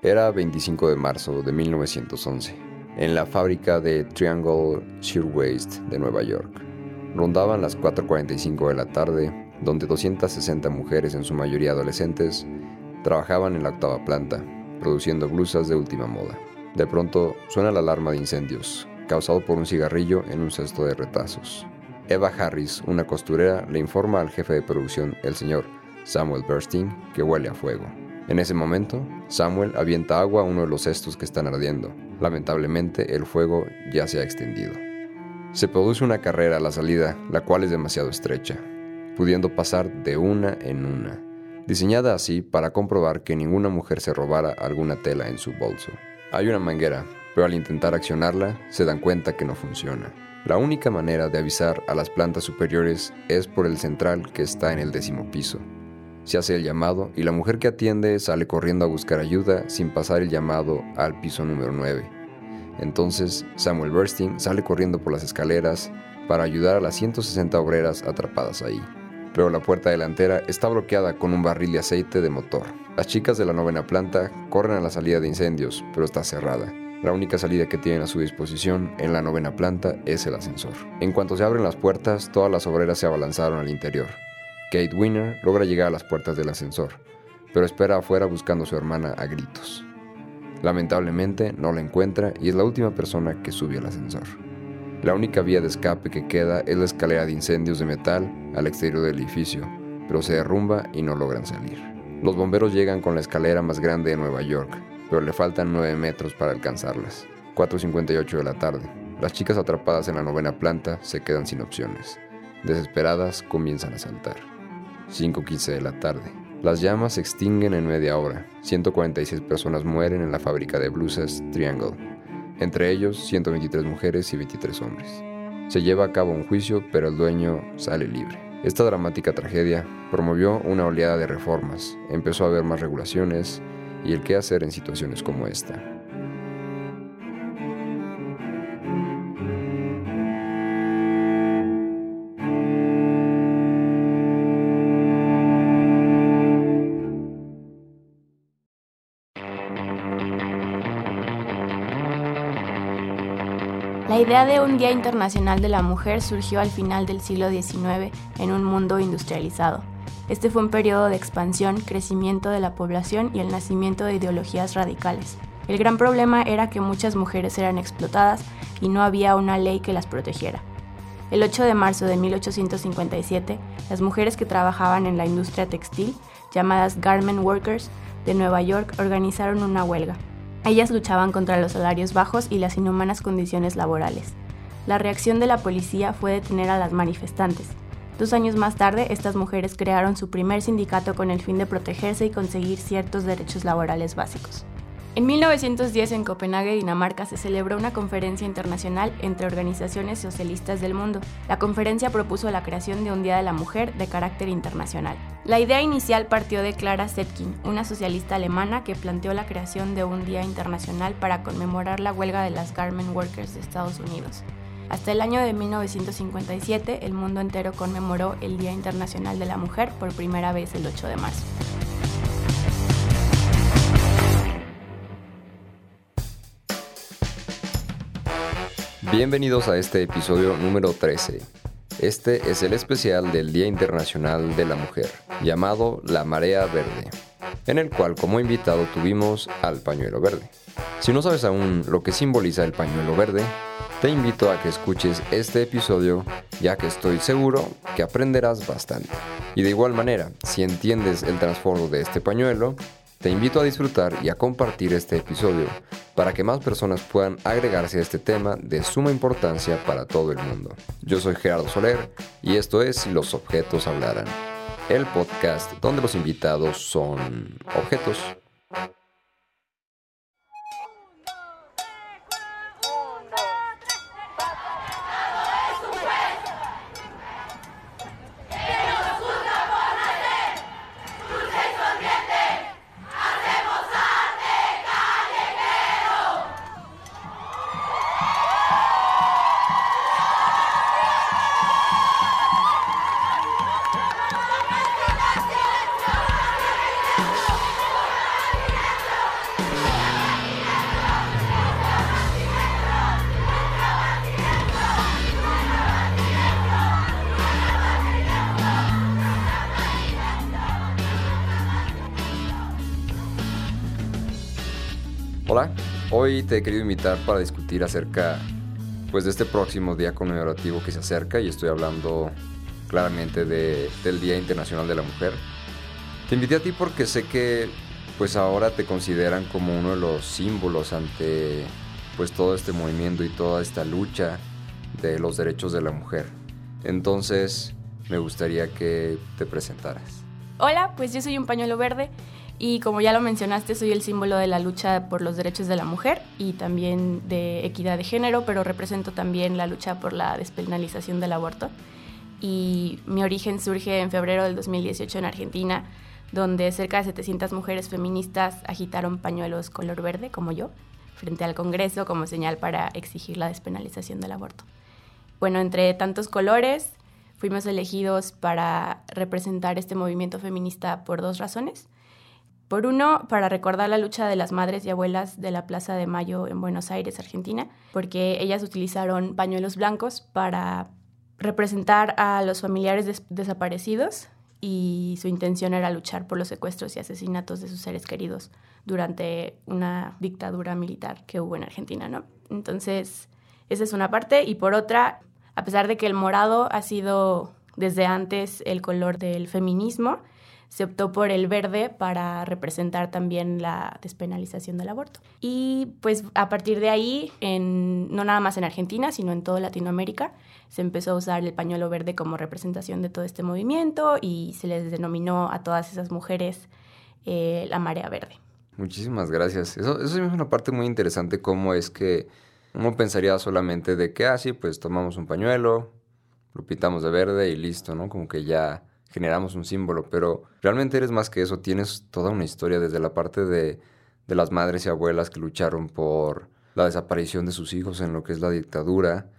Era 25 de marzo de 1911, en la fábrica de Triangle Shirtwaist de Nueva York. Rondaban las 4.45 de la tarde, donde 260 mujeres, en su mayoría adolescentes, trabajaban en la octava planta, produciendo blusas de última moda. De pronto suena la alarma de incendios, causado por un cigarrillo en un cesto de retazos. Eva Harris, una costurera, le informa al jefe de producción, el señor Samuel Burstein, que huele a fuego. En ese momento, Samuel avienta agua a uno de los cestos que están ardiendo. Lamentablemente, el fuego ya se ha extendido. Se produce una carrera a la salida, la cual es demasiado estrecha, pudiendo pasar de una en una, diseñada así para comprobar que ninguna mujer se robara alguna tela en su bolso. Hay una manguera, pero al intentar accionarla, se dan cuenta que no funciona. La única manera de avisar a las plantas superiores es por el central que está en el décimo piso. Se hace el llamado y la mujer que atiende sale corriendo a buscar ayuda sin pasar el llamado al piso número 9. Entonces Samuel Bursting sale corriendo por las escaleras para ayudar a las 160 obreras atrapadas ahí. Pero la puerta delantera está bloqueada con un barril de aceite de motor. Las chicas de la novena planta corren a la salida de incendios, pero está cerrada. La única salida que tienen a su disposición en la novena planta es el ascensor. En cuanto se abren las puertas, todas las obreras se abalanzaron al interior. Kate Winner logra llegar a las puertas del ascensor, pero espera afuera buscando a su hermana a gritos. Lamentablemente no la encuentra y es la última persona que sube al ascensor. La única vía de escape que queda es la escalera de incendios de metal al exterior del edificio, pero se derrumba y no logran salir. Los bomberos llegan con la escalera más grande de Nueva York, pero le faltan 9 metros para alcanzarlas. 4.58 de la tarde. Las chicas atrapadas en la novena planta se quedan sin opciones. Desesperadas comienzan a saltar. 5.15 de la tarde. Las llamas se extinguen en media hora. 146 personas mueren en la fábrica de blusas Triangle. Entre ellos, 123 mujeres y 23 hombres. Se lleva a cabo un juicio, pero el dueño sale libre. Esta dramática tragedia promovió una oleada de reformas, empezó a haber más regulaciones y el qué hacer en situaciones como esta. La idea de un Día Internacional de la Mujer surgió al final del siglo XIX en un mundo industrializado. Este fue un periodo de expansión, crecimiento de la población y el nacimiento de ideologías radicales. El gran problema era que muchas mujeres eran explotadas y no había una ley que las protegiera. El 8 de marzo de 1857, las mujeres que trabajaban en la industria textil, llamadas Garment Workers, de Nueva York organizaron una huelga. Ellas luchaban contra los salarios bajos y las inhumanas condiciones laborales. La reacción de la policía fue detener a las manifestantes. Dos años más tarde, estas mujeres crearon su primer sindicato con el fin de protegerse y conseguir ciertos derechos laborales básicos. En 1910 en Copenhague, Dinamarca, se celebró una conferencia internacional entre organizaciones socialistas del mundo. La conferencia propuso la creación de un Día de la Mujer de carácter internacional. La idea inicial partió de Clara Zetkin, una socialista alemana que planteó la creación de un Día Internacional para conmemorar la huelga de las garment workers de Estados Unidos. Hasta el año de 1957, el mundo entero conmemoró el Día Internacional de la Mujer por primera vez el 8 de marzo. Bienvenidos a este episodio número 13. Este es el especial del Día Internacional de la Mujer, llamado La Marea Verde, en el cual como invitado tuvimos al pañuelo verde. Si no sabes aún lo que simboliza el pañuelo verde, te invito a que escuches este episodio ya que estoy seguro que aprenderás bastante. Y de igual manera, si entiendes el trasfondo de este pañuelo, te invito a disfrutar y a compartir este episodio para que más personas puedan agregarse a este tema de suma importancia para todo el mundo. Yo soy Gerardo Soler y esto es Si los objetos hablaran, el podcast donde los invitados son objetos. Te he querido invitar para discutir acerca pues, de este próximo día conmemorativo que se acerca y estoy hablando claramente de, del Día Internacional de la Mujer. Te invité a ti porque sé que pues ahora te consideran como uno de los símbolos ante pues todo este movimiento y toda esta lucha de los derechos de la mujer. Entonces, me gustaría que te presentaras. Hola, pues yo soy un pañuelo verde y como ya lo mencionaste, soy el símbolo de la lucha por los derechos de la mujer y también de equidad de género, pero represento también la lucha por la despenalización del aborto. Y mi origen surge en febrero del 2018 en Argentina, donde cerca de 700 mujeres feministas agitaron pañuelos color verde, como yo, frente al Congreso como señal para exigir la despenalización del aborto. Bueno, entre tantos colores, fuimos elegidos para representar este movimiento feminista por dos razones. Por uno, para recordar la lucha de las madres y abuelas de la Plaza de Mayo en Buenos Aires, Argentina, porque ellas utilizaron pañuelos blancos para representar a los familiares desaparecidos y su intención era luchar por los secuestros y asesinatos de sus seres queridos durante una dictadura militar que hubo en Argentina, ¿no? Entonces, esa es una parte. Y por otra, a pesar de que el morado ha sido desde antes el color del feminismo, se optó por el verde para representar también la despenalización del aborto. Y pues a partir de ahí, en, no nada más en Argentina, sino en toda Latinoamérica, se empezó a usar el pañuelo verde como representación de todo este movimiento y se les denominó a todas esas mujeres eh, la marea verde. Muchísimas gracias. Eso, es una parte muy interesante, cómo es que uno pensaría solamente de que, ah, pues tomamos un pañuelo, lo pintamos de verde y listo, ¿no? Como que ya generamos un símbolo, pero realmente eres más que eso, tienes toda una historia desde la parte de, de las madres y abuelas que lucharon por la desaparición de sus hijos en lo que es la dictadura,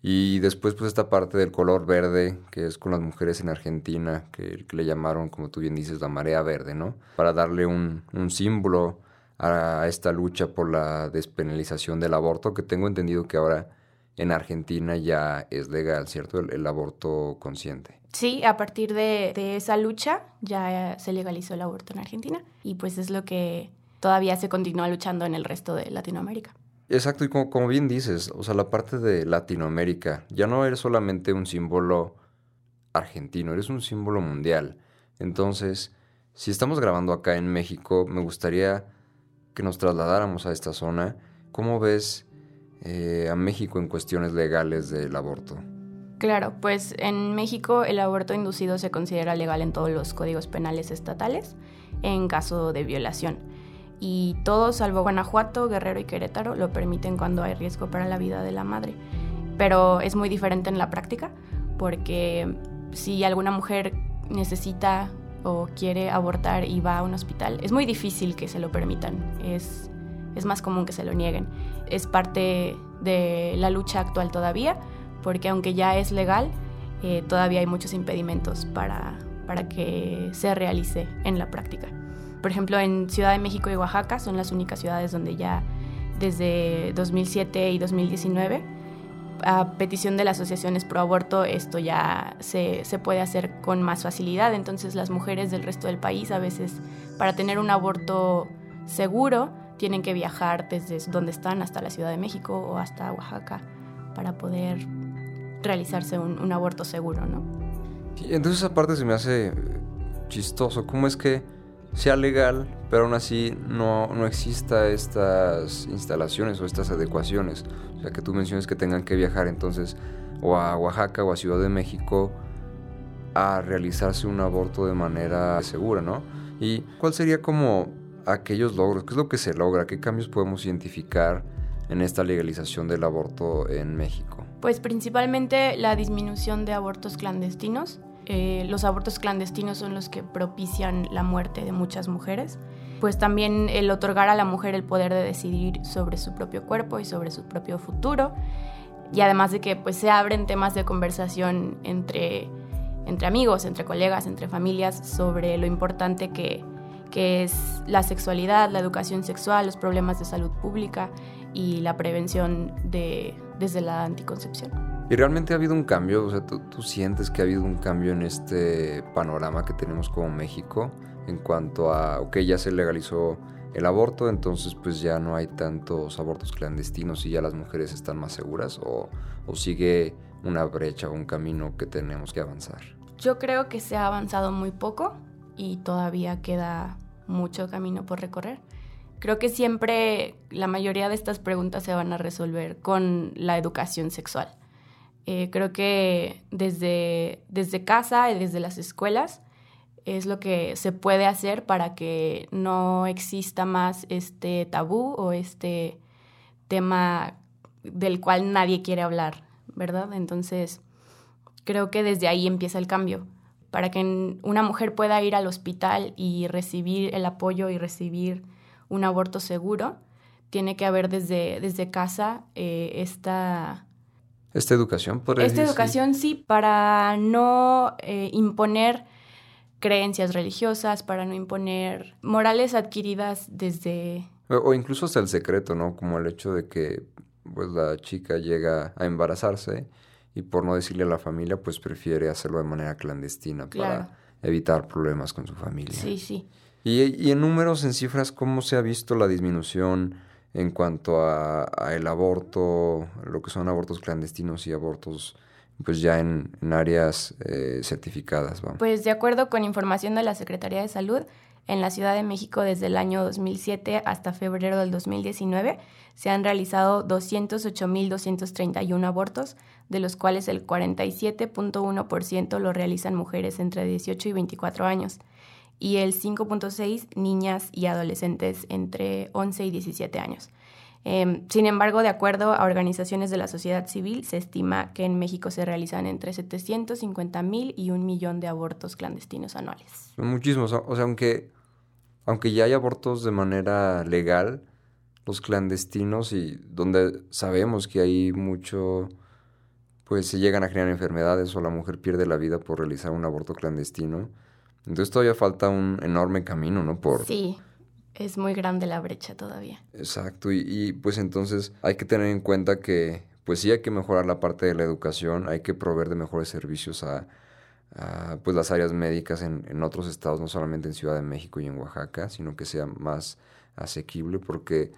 y después pues esta parte del color verde, que es con las mujeres en Argentina, que, le llamaron, como tú bien dices, la marea verde, ¿no? Para darle un, un símbolo a esta lucha por la despenalización del aborto, que tengo entendido que ahora en Argentina ya es legal, ¿cierto? El, aborto consciente. Sí, a partir de, esa lucha ya se legalizó el aborto en Argentina y pues es lo que todavía se continúa luchando en el resto de Latinoamérica. Exacto, y como, como bien dices, o sea, la parte de Latinoamérica ya no eres solamente un símbolo argentino, eres un símbolo mundial. Entonces, si estamos grabando acá en México, me gustaría que nos trasladáramos a esta zona. ¿Cómo ves eh, a México en cuestiones legales del aborto? Claro, pues en México el aborto inducido se considera legal en todos los códigos penales estatales en caso de violación. Y todos, salvo Guanajuato, Guerrero y Querétaro, lo permiten cuando hay riesgo para la vida de la madre. Pero es muy diferente en la práctica, porque si alguna mujer necesita o quiere abortar y va a un hospital, es muy difícil que se lo permitan. Es es más común que se lo nieguen. Es parte de la lucha actual todavía, porque aunque ya es legal, eh, todavía hay muchos impedimentos para, para que se realice en la práctica. Por ejemplo, en Ciudad de México y Oaxaca son las únicas ciudades donde ya desde 2007 y 2019, a petición de las asociaciones pro aborto, esto ya se, se puede hacer con más facilidad. Entonces las mujeres del resto del país a veces para tener un aborto seguro tienen que viajar desde donde están hasta la Ciudad de México o hasta Oaxaca para poder realizarse un, aborto seguro, ¿no? entonces esa parte se me hace chistoso. ¿Cómo es que sea legal, pero aún así no, no exista estas instalaciones o estas adecuaciones? O sea, que tú menciones que tengan que viajar entonces o a Oaxaca o a Ciudad de México a realizarse un aborto de manera segura, ¿no? ¿Y cuál sería como aquellos logros? ¿Qué es lo que se logra? ¿Qué cambios podemos identificar en esta legalización del aborto en México? Pues principalmente la disminución de abortos clandestinos. Eh, los abortos clandestinos son los que propician la muerte de muchas mujeres. Pues también el otorgar a la mujer el poder de decidir sobre su propio cuerpo y sobre su propio futuro. Y además de que pues, se abren temas de conversación entre, entre amigos, entre colegas, entre familias sobre lo importante que, que es la sexualidad, la educación sexual, los problemas de salud pública y la prevención de, desde la anticoncepción. ¿Y realmente ha habido un cambio? O sea, ¿tú, sientes que ha habido un cambio en este panorama que tenemos como México en cuanto a, ok, ya se legalizó el aborto, entonces pues ya no hay tantos abortos clandestinos y ya las mujeres están más seguras o, o sigue una brecha o un camino que tenemos que avanzar. Yo creo que se ha avanzado muy poco y todavía queda mucho camino por recorrer. Creo que siempre la mayoría de estas preguntas se van a resolver con la educación sexual. Eh, creo que desde, desde casa y desde las escuelas es lo que se puede hacer para que no exista más este tabú o este tema del cual nadie quiere hablar, ¿verdad? Entonces, creo que desde ahí empieza el cambio. Para que una mujer pueda ir al hospital y recibir el apoyo y recibir un aborto seguro, tiene que haber desde, desde casa eh, esta... Esta educación, por Esta educación, sí, para no eh, imponer creencias religiosas, para no imponer morales adquiridas desde... O, incluso hasta el secreto, ¿no? Como el hecho de que pues la chica llega a embarazarse y por no decirle a la familia, pues prefiere hacerlo de manera clandestina para evitar problemas con su familia. Sí, sí. Y, en números, en cifras, ¿cómo se ha visto la disminución en cuanto a, el aborto, lo que son abortos clandestinos y abortos pues ya en, áreas eh, certificadas. Vamos. Pues de acuerdo con información de la Secretaría de Salud, en la Ciudad de México desde el año 2007 hasta febrero del 2019 se han realizado 208.231 abortos, de los cuales el 47.1% lo realizan mujeres entre 18 y 24 años y el 5.6% niñas y adolescentes entre 11 y 17 años. Em, sin embargo, de acuerdo a organizaciones de la sociedad civil, se estima que en México se realizan entre 750 mil y un millón de abortos clandestinos anuales. Muchísimos. O sea, aunque, aunque ya hay abortos de manera legal, los clandestinos y donde sabemos que hay mucho, pues se llegan a generar enfermedades o la mujer pierde la vida por realizar un aborto clandestino. Entonces todavía falta un enorme camino, ¿no? Por, sí es muy grande la brecha todavía. Exacto, y, pues entonces hay que tener en cuenta que pues sí hay que mejorar la parte de la educación, hay que proveer de mejores servicios a, pues las áreas médicas en, en, otros estados, no solamente en Ciudad de México y en Oaxaca, sino que sea más asequible porque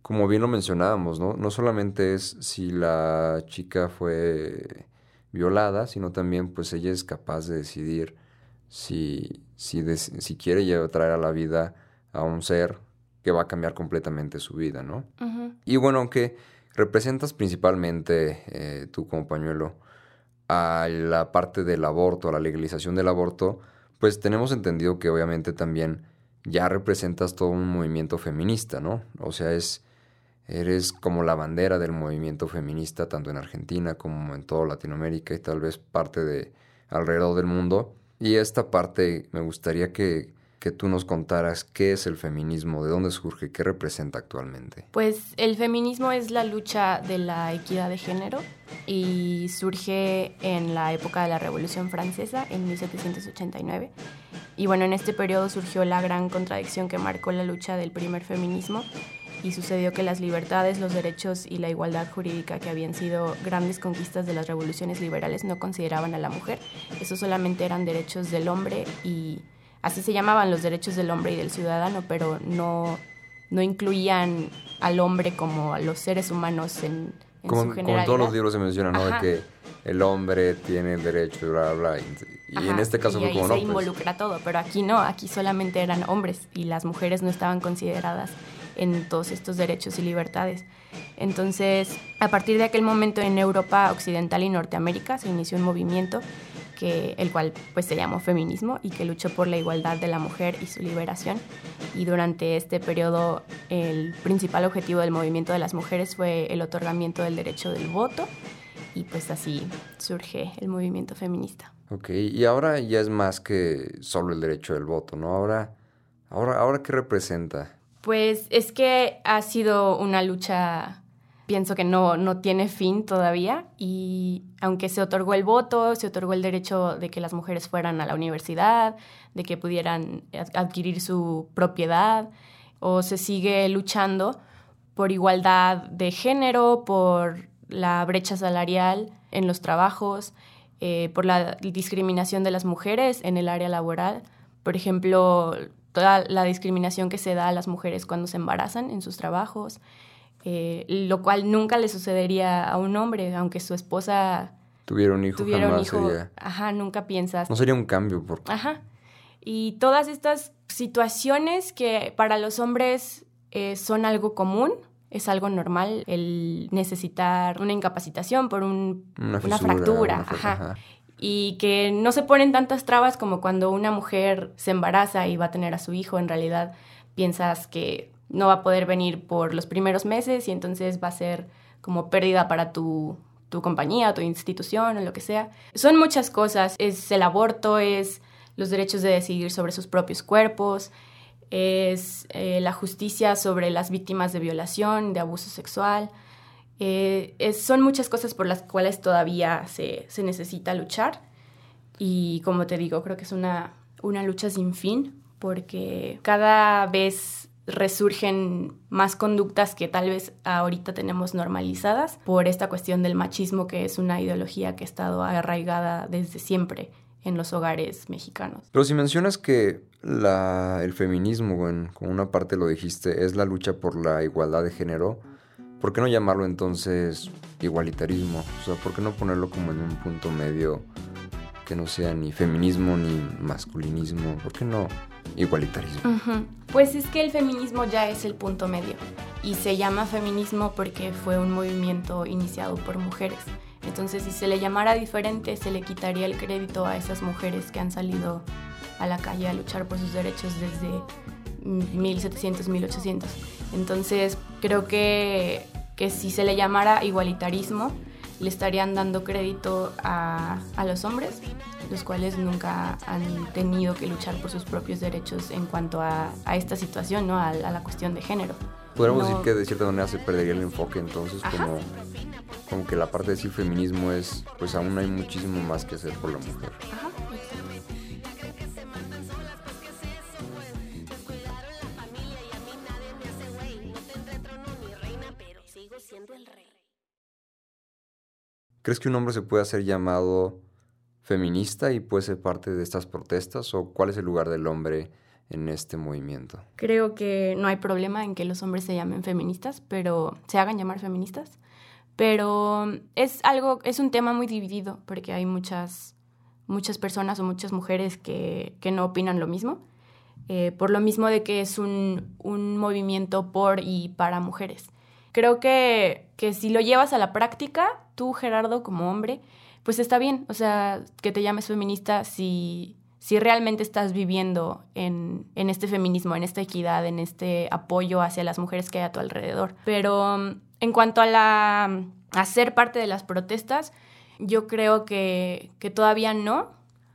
como bien lo mencionábamos, ¿no? No solamente es si la chica fue violada, sino también pues ella es capaz de decidir si, si, si quiere traer a la vida a un ser que va a cambiar completamente su vida, ¿no? Y bueno, aunque representas principalmente eh, tú como pañuelo a la parte del aborto, a la legalización del aborto, pues tenemos entendido que obviamente también ya representas todo un movimiento feminista, ¿no? O sea, es eres como la bandera del movimiento feminista tanto en Argentina como en toda Latinoamérica y tal vez parte de alrededor del mundo. Y esta parte me gustaría que que tú nos contaras qué es el feminismo, de dónde surge, qué representa actualmente. Pues el feminismo es la lucha de la equidad de género y surge en la época de la Revolución Francesa, en 1789. Y bueno, en este periodo surgió la gran contradicción que marcó la lucha del primer feminismo y sucedió que las libertades, los derechos y la igualdad jurídica que habían sido grandes conquistas de las revoluciones liberales no consideraban a la mujer. Eso solamente eran derechos del hombre y así se llamaban los derechos del hombre y del ciudadano, pero no, no incluían al hombre como a los seres humanos en, en como, su generalidad. Como en todos los libros se menciona, ¿no? De que el hombre tiene derecho, bla, bla, bla. Y, en este caso fue como no. se pues involucra todo, pero aquí no, aquí solamente eran hombres y las mujeres no estaban consideradas en todos estos derechos y libertades. Entonces, a partir de aquel momento en Europa Occidental y Norteamérica se inició un movimiento que, el cual pues se llamó feminismo y que luchó por la igualdad de la mujer y su liberación. Y durante este periodo el principal objetivo del movimiento de las mujeres fue el otorgamiento del derecho del voto y pues así surge el movimiento feminista. Ok, y ahora ya es más que solo el derecho del voto, ¿no? Ahora, ahora, ahora ¿qué representa? Pues es que ha sido una lucha pienso que no, no tiene fin todavía y aunque se otorgó el voto, se otorgó el derecho de que las mujeres fueran a la universidad, de que pudieran adquirir su propiedad o se sigue luchando por igualdad de género, por la brecha salarial en los trabajos, eh, por la discriminación de las mujeres en el área laboral. Por ejemplo, toda la discriminación que se da a las mujeres cuando se embarazan en sus trabajos, eh, lo cual nunca le sucedería a un hombre, aunque su esposa tuviera un hijo, tuviera jamás un hijo, sería- ajá, nunca piensas. No sería un cambio, porque Ajá. Y todas estas situaciones que para los hombres eh, son algo común, es algo normal, el necesitar una incapacitación por un- una, fractura, una fra- ajá. ajá. Y que no se ponen tantas trabas como cuando una mujer se embaraza y va a tener a su hijo, en realidad piensas que no va a poder venir por los primeros meses y entonces va a ser como pérdida para tu, tu compañía, tu institución o lo que sea. Son muchas cosas, es el aborto, es los derechos de decidir sobre sus propios cuerpos, es eh, la justicia sobre las víctimas de violación, de abuso sexual. Eh, es- son muchas cosas por las cuales todavía se, se necesita luchar y como te digo, creo que es una, una lucha sin fin porque cada vez resurgen más conductas que tal vez ahorita tenemos normalizadas por esta cuestión del machismo que es una ideología que ha estado arraigada desde siempre en los hogares mexicanos. Pero si mencionas que la, el feminismo, bueno, como una parte lo dijiste, es la lucha por la igualdad de género, ¿por qué no llamarlo entonces igualitarismo? O sea, ¿por qué no ponerlo como en un punto medio que no sea ni feminismo ni masculinismo? ¿Por qué no igualitarismo? Pues es que el feminismo ya es el punto medio y se llama feminismo porque fue un movimiento iniciado por mujeres. Entonces, si se le llamara diferente, se le quitaría el crédito a esas mujeres que han salido a la calle a luchar por sus derechos desde 1700, 1800. Entonces, creo que, que si se le llamara igualitarismo, le estarían dando crédito a, a los hombres, los cuales nunca han tenido que luchar por sus propios derechos en cuanto a, a esta situación, ¿no? A, a la cuestión de género. Podríamos No- decir que de cierta manera se perdería el enfoque entonces Ajá. como, como que la parte de decir feminismo es, pues aún hay muchísimo más que hacer por la mujer. Ajá. ¿Crees que un hombre se puede hacer llamado feminista y puede ser parte de estas protestas? ¿O cuál es el lugar del hombre en este movimiento? Creo que no hay problema en que los hombres se llamen feministas, pero se hagan llamar feministas. Pero es algo, es un tema muy dividido, porque hay muchas, muchas personas o muchas mujeres que, que no opinan lo mismo. eh, por lo mismo de que es un, un movimiento por y para mujeres. Creo que, que si lo llevas a la práctica, tú, Gerardo, como hombre, pues está bien. O sea, que te llames feminista si, si realmente estás viviendo en, en este feminismo, en esta equidad, en este apoyo hacia las mujeres que hay a tu alrededor. Pero en cuanto a la a ser parte de las protestas, yo creo que, que todavía no,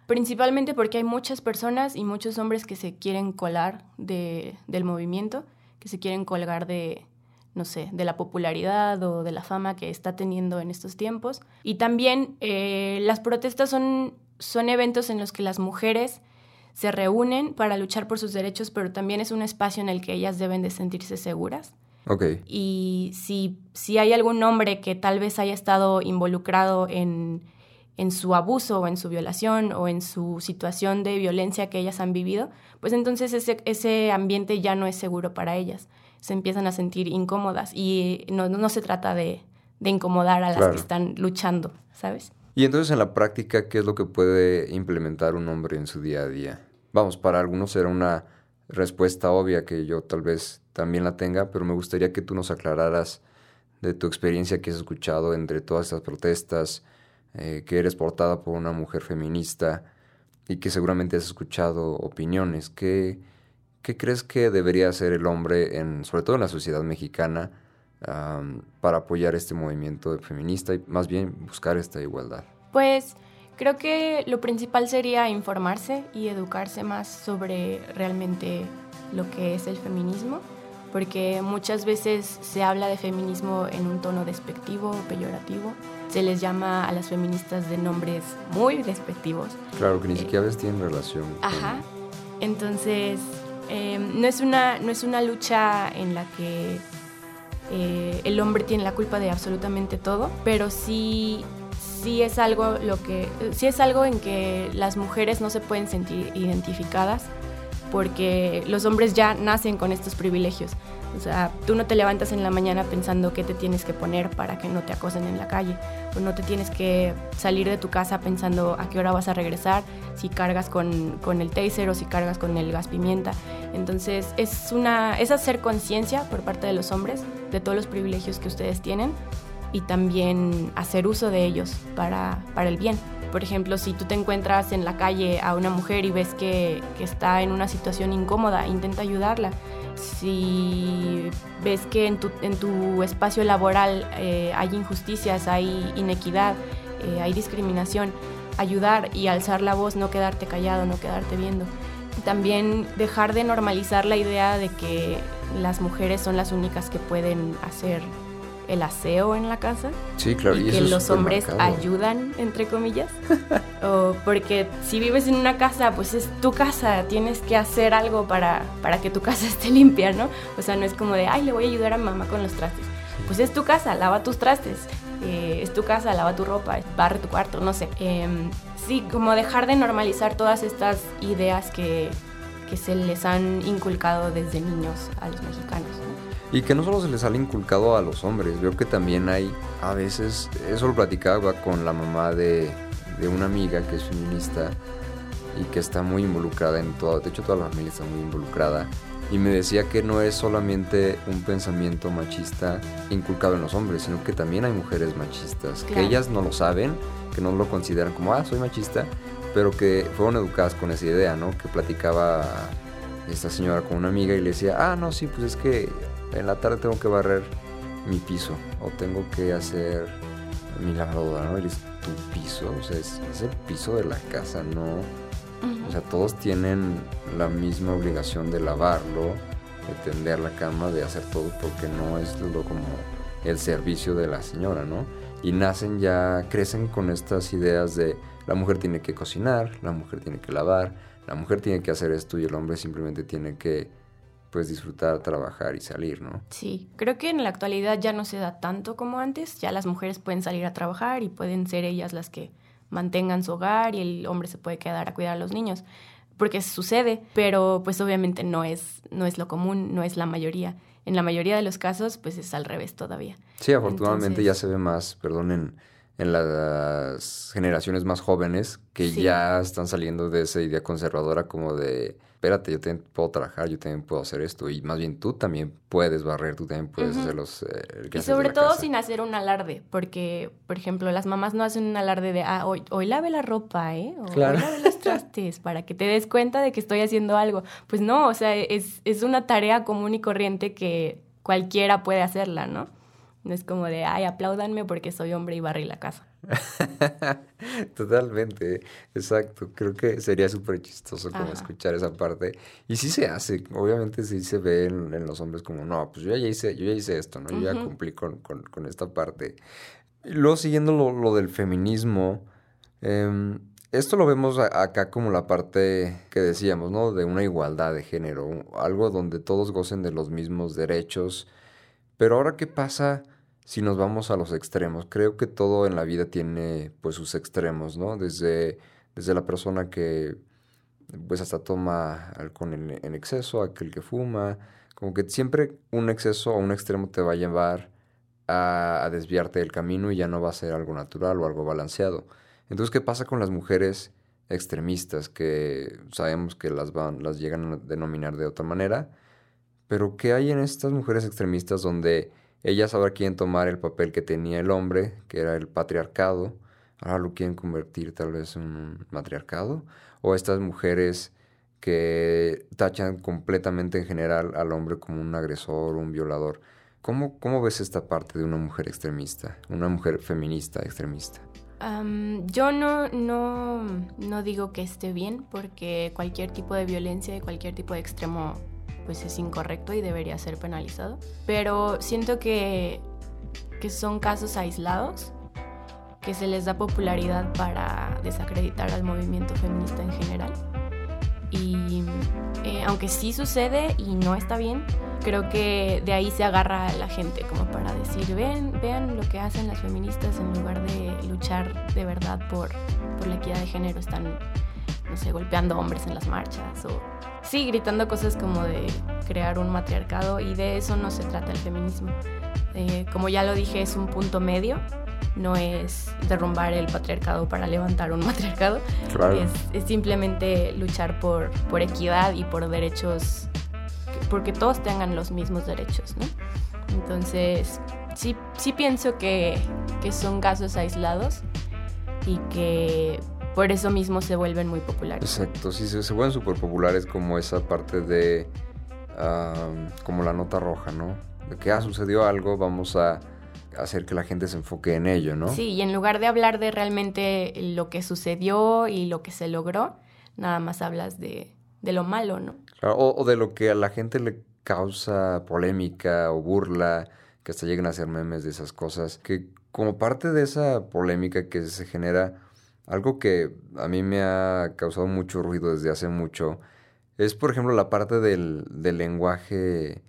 principalmente porque hay muchas personas y muchos hombres que se quieren colar de, del movimiento, que se quieren colgar de, no sé, de la popularidad o de la fama que está teniendo en estos tiempos. Y también eh, las protestas son, son eventos en los que las mujeres se reúnen para luchar por sus derechos, pero también es un espacio en el que ellas deben de sentirse seguras. Ok, Y si, si hay algún hombre que tal vez haya estado involucrado en, en su abuso o en su violación o en su situación de violencia que ellas han vivido, pues entonces ese, ese ambiente ya no es seguro para ellas. Se empiezan a sentir incómodas y no, no se trata de, de incomodar a las Claro. que están luchando, ¿sabes? y entonces en la práctica, ¿qué es lo que puede implementar un hombre en su día a día? Vamos, para algunos será una respuesta obvia que yo tal vez también la tenga, pero me gustaría que tú nos aclararas de tu experiencia que has escuchado entre todas estas protestas, eh, que eres portada por una mujer feminista y que seguramente has escuchado opiniones. ¿Qué, qué crees que debería hacer el hombre, en, sobre todo en la sociedad mexicana, para apoyar este movimiento feminista y más bien buscar esta igualdad? Pues creo que lo principal sería informarse y educarse más sobre realmente lo que es el feminismo, porque muchas veces se habla de feminismo en un tono despectivo o peyorativo. Se les llama a las feministas de nombres muy despectivos. Claro, que ni Eh, siquiera a veces tienen relación. con- Ajá. Entonces, eh, no, es una, no es una lucha en la que eh, el hombre tiene la culpa de absolutamente todo, pero sí, sí es algo lo que sí es algo en que las mujeres no se pueden sentir identificadas porque los hombres ya nacen con estos privilegios. O sea, tú no te levantas en la mañana pensando qué te tienes que poner para que no te acosen en la calle. O no te tienes que salir de tu casa pensando a qué hora vas a regresar, si cargas con, con el taser o si cargas con el gas pimienta. Entonces, es, una, es hacer conciencia por parte de los hombres de todos los privilegios que ustedes tienen y también hacer uso de ellos para, para el bien. Por ejemplo, si tú te encuentras en la calle a una mujer y ves que, que está en una situación incómoda, intenta ayudarla. Si ves que en tu, en tu espacio laboral eh, hay injusticias, hay inequidad, eh, hay discriminación, ayudar y alzar la voz, no quedarte callado, no quedarte viendo. También dejar de normalizar la idea de que las mujeres son las únicas que pueden hacer el aseo en la casa. Sí, claro. Y, que los hombres ayudan, entre comillas. o porque si vives en una casa, pues es tu casa, tienes que hacer algo para, para que tu casa esté limpia, ¿no? O sea, no es como de, ay, le voy a ayudar a mamá con los trastes. Pues es tu casa, lava tus trastes. Eh, es tu casa, lava tu ropa, barre tu cuarto, no sé. Em, sí, como dejar de normalizar todas estas ideas que, que se les han inculcado desde niños a los mexicanos. Y que no solo se les ha inculcado a los hombres, veo que también hay, a veces, eso lo platicaba con la mamá de, de una amiga que es feminista y que está muy involucrada en todo, de hecho toda la familia está muy involucrada, y me decía que no es solamente un pensamiento machista inculcado en los hombres, sino que también hay mujeres machistas, que ellas no lo saben, que no lo consideran como, ah, soy machista, pero que fueron educadas con esa idea, ¿no? Que platicaba esta señora con una amiga y le decía, ah, no, sí, pues es que en la tarde tengo que barrer mi piso o tengo que hacer mi lavadora, ¿no? es tu piso, o sea, es, el piso de la casa, ¿no? O sea, todos tienen la misma obligación de lavarlo, de tender la cama, de hacer todo, porque no es lo como el servicio de la señora, ¿no? Y nacen ya, crecen con estas ideas de la mujer tiene que cocinar, la mujer tiene que lavar, la mujer tiene que hacer esto y el hombre simplemente tiene que pues disfrutar, trabajar y salir, ¿no? Sí, creo que en la actualidad ya no se da tanto como antes, ya las mujeres pueden salir a trabajar y pueden ser ellas las que mantengan su hogar y el hombre se puede quedar a cuidar a los niños, porque sucede, pero pues obviamente no es, no es lo común, no es la mayoría. En la mayoría de los casos pues es al revés todavía. Sí, afortunadamente ya se ve más, perdón, en, en las generaciones más jóvenes que ya están saliendo de esa idea conservadora como de espérate, yo también puedo trabajar, yo también puedo hacer esto. Y más bien tú también puedes barrer, tú también puedes hacer los... Eh, y sobre todo sin hacer un alarde, porque, por ejemplo, las mamás no hacen un alarde de, ah, hoy, hoy lave la ropa, ¿eh? O hoy lave los trastes, para que te des cuenta de que estoy haciendo algo. Pues no, o sea, es, es una tarea común y corriente que cualquiera puede hacerla, ¿no? No es como de, ay, apláudanme porque soy hombre y barrí la casa. Totalmente, exacto. Creo que sería súper chistoso como escuchar esa parte. Y sí se hace, obviamente sí se ve en, los hombres como, no, pues yo ya hice, yo ya hice esto, ¿no? Yo ya cumplí con, esta parte. Y luego siguiendo lo, del feminismo, em, esto lo vemos acá como la parte que decíamos, ¿no? De una igualdad de género, algo donde todos gocen de los mismos derechos. Pero ahora, ¿qué pasa? si nos vamos a los extremos, creo que todo en la vida tiene pues sus extremos, ¿no? Desde, desde la persona que pues hasta toma alcohol en, exceso, aquel que fuma, como que siempre un exceso o un extremo te va a llevar a, a, desviarte del camino y ya no va a ser algo natural o algo balanceado. Entonces, ¿qué pasa con las mujeres extremistas que sabemos que las van, las llegan a denominar de otra manera? Pero ¿qué hay en estas mujeres extremistas donde ellas ahora quieren tomar el papel que tenía el hombre, que era el patriarcado, ahora lo quieren convertir tal vez en un matriarcado, o estas mujeres que tachan completamente en general al hombre como un agresor, un violador. ¿Cómo, cómo ves esta parte de una mujer extremista, una mujer feminista extremista? yo no, no, no digo que esté bien, porque cualquier tipo de violencia y cualquier tipo de extremo pues es incorrecto y debería ser penalizado. Pero siento que, que son casos aislados, que se les da popularidad para desacreditar al movimiento feminista en general. Y eh, aunque sí sucede y no está bien, creo que de ahí se agarra la gente como para decir, vean, vean lo que hacen las feministas en lugar de luchar de verdad por, por la equidad de género, están sé, golpeando hombres en las marchas o sí, gritando cosas como de crear un matriarcado y de eso no se trata el feminismo. Eh, como ya lo dije, es un punto medio, no es derrumbar el patriarcado para levantar un matriarcado, es, simplemente luchar por, por equidad y por derechos, porque todos tengan los mismos derechos, ¿no? Entonces, sí, sí pienso que, que son casos aislados y que por eso mismo se vuelven muy populares. Exacto, sí, se, vuelven súper populares como esa parte de, como la nota roja, ¿no? De que, ah, sucedió algo, vamos a hacer que la gente se enfoque en ello, ¿no? Sí, y en lugar de hablar de realmente lo que sucedió y lo que se logró, nada más hablas de, de lo malo, ¿no? Claro, o, de lo que a la gente le causa polémica o burla, que hasta lleguen a hacer memes de esas cosas, que como parte de esa polémica que se genera, algo que a mí me ha causado mucho ruido desde hace mucho, es por ejemplo la parte del, del lenguaje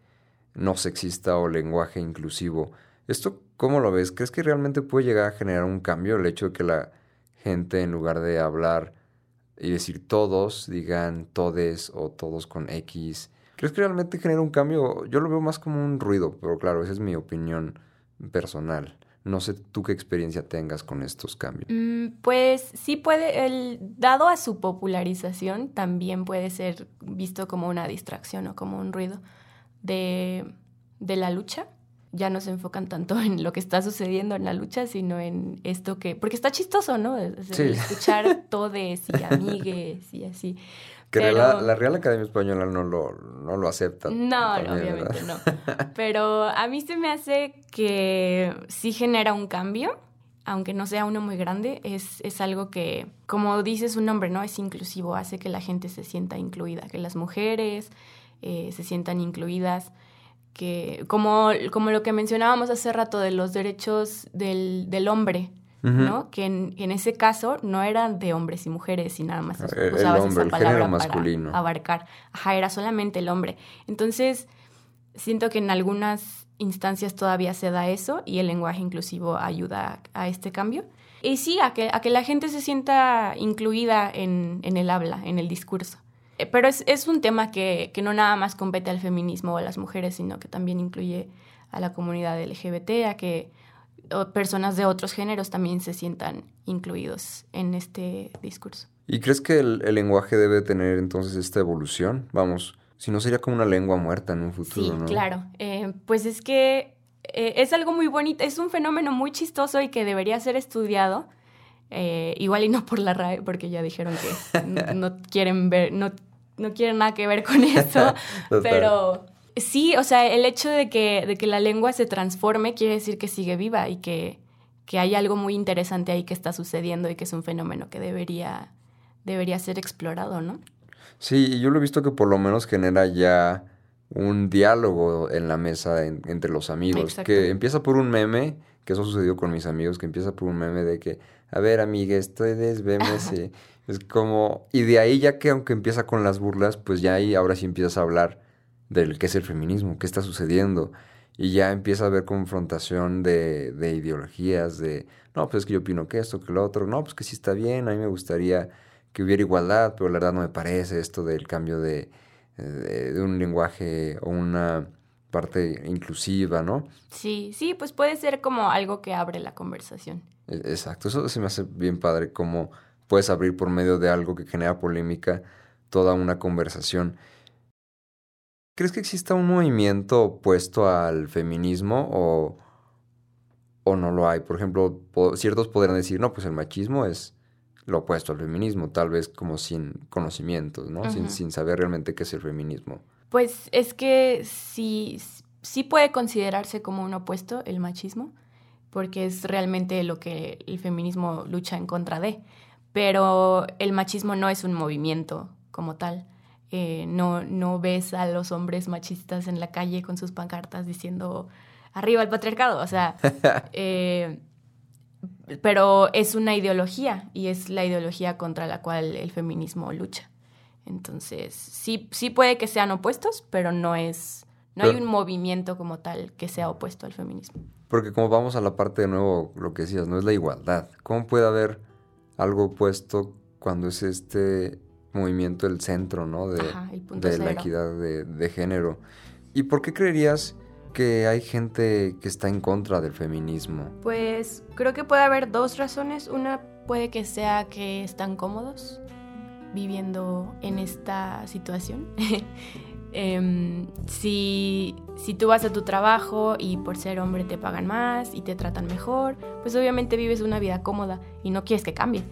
no sexista o lenguaje inclusivo. ¿Esto cómo lo ves? ¿Crees que realmente puede llegar a generar un cambio el hecho de que la gente en lugar de hablar y decir todos, digan todes o todos con X? ¿Crees que realmente genera un cambio? Yo lo veo más como un ruido, pero claro, esa es mi opinión personal. No sé tú qué experiencia tengas con estos cambios. Mm, pues sí puede, el, dado a su popularización, también puede ser visto como una distracción o como un ruido de, de la lucha. Ya no se enfocan tanto en lo que está sucediendo en la lucha, sino en esto que... Porque está chistoso, ¿no? Escuchar todes y amigues y así. Que la, Real Academia Española no lo, no lo acepta. No, obviamente no. Pero a mí se me hace que sí genera un cambio, aunque no sea uno muy grande. Es, es algo que, como dice su nombre, ¿no? Es inclusivo, hace que la gente se sienta incluida, que las mujeres eh, se sientan incluidas. Que, como, como lo que mencionábamos hace rato de los derechos del, del hombre, ¿no? Que en, en, ese caso no eran de hombres y mujeres y nada más el, usabas hombre, esa palabra masculino. para abarcar. Ajá, era solamente el hombre. Entonces, siento que en algunas instancias todavía se da eso y el lenguaje inclusivo ayuda a, este cambio. Y sí, a que, a que la gente se sienta incluida en, en el habla, en el discurso. Eh, pero es, es un tema que, que no nada más compete al feminismo o a las mujeres, sino que también incluye a la comunidad LGBT, a que personas de otros géneros también se sientan incluidos en este discurso. ¿Y crees que el, lenguaje debe tener entonces esta evolución? Vamos, si no sería como una lengua muerta en un futuro, sí, claro. Eh, pues es que eh, es algo muy bonito, es un fenómeno muy chistoso y que debería ser estudiado. Eh, igual y no por la RAE, porque ya dijeron que no, quieren ver, no, no quieren nada que ver con eso, pero Sí, o sea, el hecho de que, de que la lengua se transforme quiere decir que sigue viva y que, que hay algo muy interesante ahí que está sucediendo y que es un fenómeno que debería, debería ser explorado, ¿no? Sí, yo lo he visto que por lo menos genera ya un diálogo en la mesa entre los amigos, que empieza por un meme, que eso sucedió con mis amigos, que empieza por un meme de que, a ver, amigues, ustedes veme y es como, y de ahí ya que aunque empieza con las burlas, pues ya ahí ahora sí empiezas a hablar del qué es el feminismo, qué está sucediendo. Y ya empieza a haber confrontación de, de ideologías, de, no, pues es que yo opino que esto, que lo otro, no, pues que sí está bien, a mí me gustaría que hubiera igualdad, pero la verdad no me parece esto del cambio de, de, un lenguaje o una parte inclusiva, ¿no? Sí, sí, pues puede ser como algo que abre la conversación. E, exacto, eso se me hace bien padre, como puedes abrir por medio de algo que genera polémica toda una conversación. ¿Crees que exista un movimiento opuesto al feminismo o, o no lo hay? Por ejemplo, ciertos podrían decir, no, pues el machismo es lo opuesto al feminismo, tal vez como sin conocimientos, ¿no? sin, sin, saber realmente qué es el feminismo. Pues es que sí, sí puede considerarse como un opuesto el machismo, porque es realmente lo que el feminismo lucha en contra de, pero el machismo no es un movimiento como tal. Eh, no, no ves a los hombres machistas en la calle con sus pancartas diciendo arriba el patriarcado, o sea, eh, pero es una ideología y es la ideología contra la cual el feminismo lucha. Entonces, sí, sí puede que sean opuestos, pero no es, no hay un movimiento como tal que sea opuesto al feminismo. Porque como vamos a la parte de nuevo, lo que decías, no es la igualdad. ¿Cómo puede haber algo opuesto cuando es este movimiento el centro, ¿no? De, de la equidad de, de género. ¿Y por qué creerías que hay gente que está en contra del feminismo? Pues creo que puede haber dos razones. Una puede que sea que están cómodos viviendo en esta situación. Em, si, si tú vas a tu trabajo y por ser hombre te pagan más y te tratan mejor, pues obviamente vives una vida cómoda y no quieres que cambie.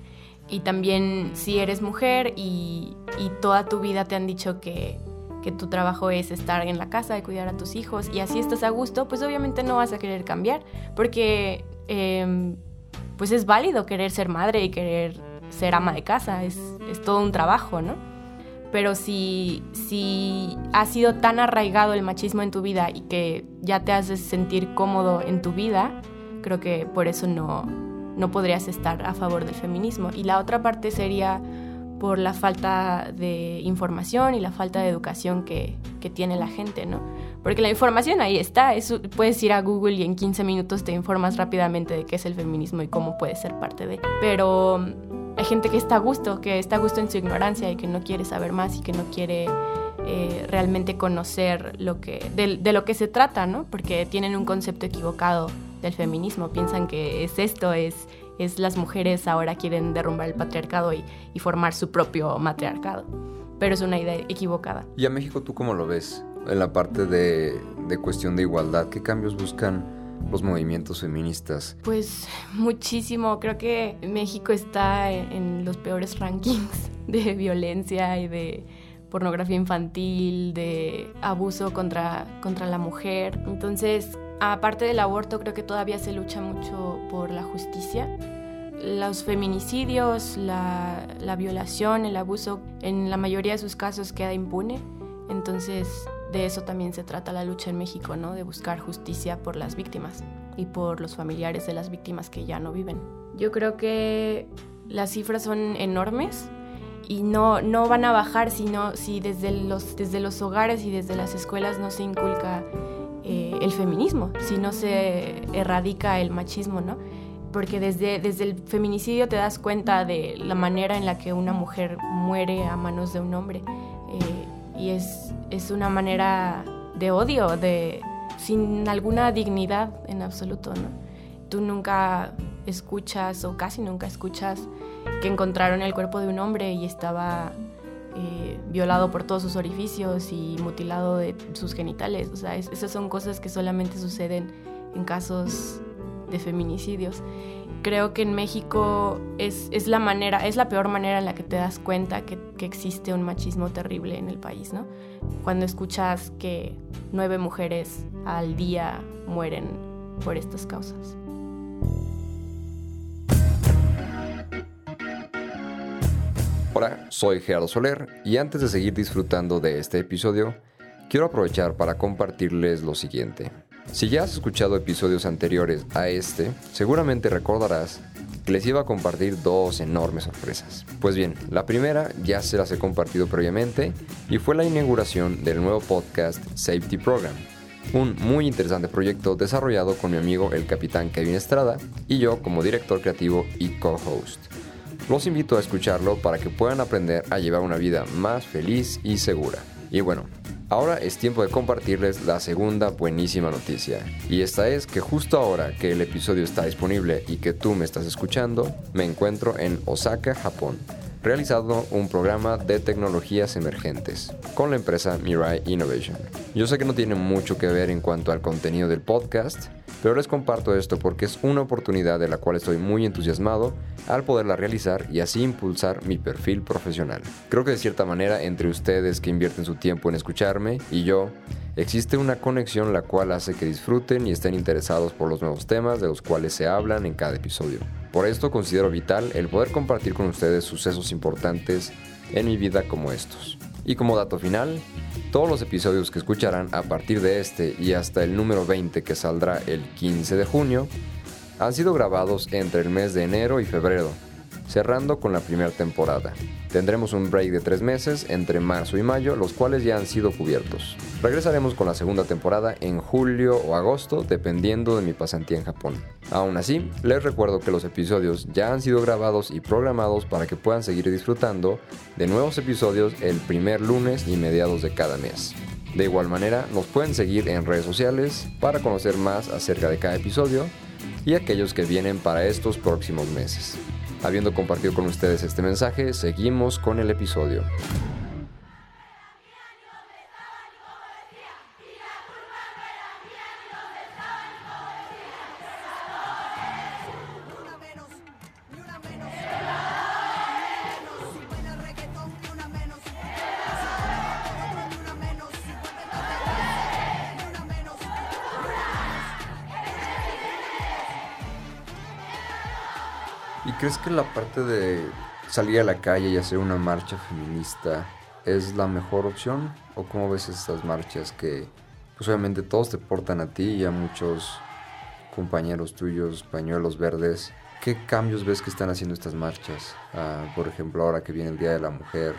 Y también si eres mujer y, y toda tu vida te han dicho que que tu trabajo es estar en la casa, de cuidar a tus hijos y así estás a gusto, pues obviamente no vas a querer cambiar, porque em, pues es válido querer ser madre y querer ser ama de casa, es, es todo un trabajo, ¿no? Pero si, si ha sido tan arraigado el machismo en tu vida y que ya te haces sentir cómodo en tu vida, creo que por eso no, no podrías estar a favor del feminismo. Y la otra parte sería por la falta de información y la falta de educación que, que tiene la gente, ¿no? Porque la información ahí está, puedes ir a Google y en 15 minutos te informas rápidamente de qué es el feminismo y cómo puedes ser parte de. Pero hay gente que está a gusto, que está a gusto en su ignorancia y que no quiere saber más y que no quiere eh, realmente conocer lo que, de, de, lo que se trata, ¿no? Porque tienen un concepto equivocado del feminismo, piensan que es esto, es es las mujeres ahora quieren derrumbar el patriarcado y, formar su propio matriarcado. Pero es una idea equivocada. ¿Y a México tú cómo lo ves? En la parte de, cuestión de igualdad, ¿qué cambios buscan los movimientos feministas? Pues muchísimo. Creo que México está en, los peores rankings de violencia y de pornografía infantil, de abuso contra, contra la mujer. Entonces, aparte del aborto, creo que todavía se lucha mucho por la justicia. Los feminicidios, la, violación, el abuso, en la mayoría de sus casos queda impune. Entonces, de eso también se trata la lucha en México, ¿no? De buscar justicia por las víctimas y por los familiares de las víctimas que ya no viven. Yo creo que las cifras son enormes y no, no van a bajar sino si desde los, desde los hogares y desde las escuelas no se inculca eh, el feminismo, si no se erradica el machismo, ¿no? Porque desde, desde el feminicidio te das cuenta de la manera en la que una mujer muere a manos de un hombre. Eh, y es, es una manera de odio, de, sin alguna dignidad en absoluto, ¿no? Tú nunca escuchas o casi nunca escuchas que encontraron el cuerpo de un hombre y estaba eh, violado por todos sus orificios y mutilado de sus genitales. O sea, esas son cosas que solamente suceden en casos de feminicidios. Creo que en México es, es, la manera, es la peor manera en la que te das cuenta que, que existe un machismo terrible en el país, ¿no? Cuando escuchas que nueve mujeres al día mueren por estas causas. Hola, soy Gerardo Soler y antes de seguir disfrutando de este episodio, quiero aprovechar para compartirles lo siguiente. Si ya has escuchado episodios anteriores a este, seguramente recordarás que les iba a compartir dos enormes sorpresas. Pues bien, la primera ya se las he compartido previamente y fue la inauguración del nuevo podcast Safety Program, un muy interesante proyecto desarrollado con mi amigo el capitán Kevin Estrada y yo como director creativo y co-host. Los invito a escucharlo para que puedan aprender a llevar una vida más feliz y segura. Y bueno, ahora es tiempo de compartirles la segunda buenísima noticia. Y esta es que justo ahora que el episodio está disponible y que tú me estás escuchando, me encuentro en Osaka, Japón realizado un programa de tecnologías emergentes con la empresa Mirai Innovation. Yo sé que no tiene mucho que ver en cuanto al contenido del podcast, pero les comparto esto porque es una oportunidad de la cual estoy muy entusiasmado al poderla realizar y así impulsar mi perfil profesional. Creo que de cierta manera entre ustedes que invierten su tiempo en escucharme y yo, existe una conexión la cual hace que disfruten y estén interesados por los nuevos temas de los cuales se hablan en cada episodio. Por esto considero vital el poder compartir con ustedes sucesos importantes en mi vida como estos. Y como dato final, todos los episodios que escucharán a partir de este y hasta el número 20 que saldrá el 15 de junio han sido grabados entre el mes de enero y febrero, cerrando con la primera temporada. Tendremos un break de tres meses entre marzo y mayo, los cuales ya han sido cubiertos. Regresaremos con la segunda temporada en julio o agosto, dependiendo de mi pasantía en Japón. Aún así, les recuerdo que los episodios ya han sido grabados y programados para que puedan seguir disfrutando de nuevos episodios el primer lunes y mediados de cada mes. De igual manera, nos pueden seguir en redes sociales para conocer más acerca de cada episodio y aquellos que vienen para estos próximos meses. Habiendo compartido con ustedes este mensaje, seguimos con el episodio. ¿Y crees que la parte de salir a la calle y hacer una marcha feminista es la mejor opción? ¿O cómo ves estas marchas que, pues obviamente todos te portan a ti y a muchos compañeros tuyos, pañuelos verdes? ¿Qué cambios ves que están haciendo estas marchas? Ah, por ejemplo, ahora que viene el Día de la Mujer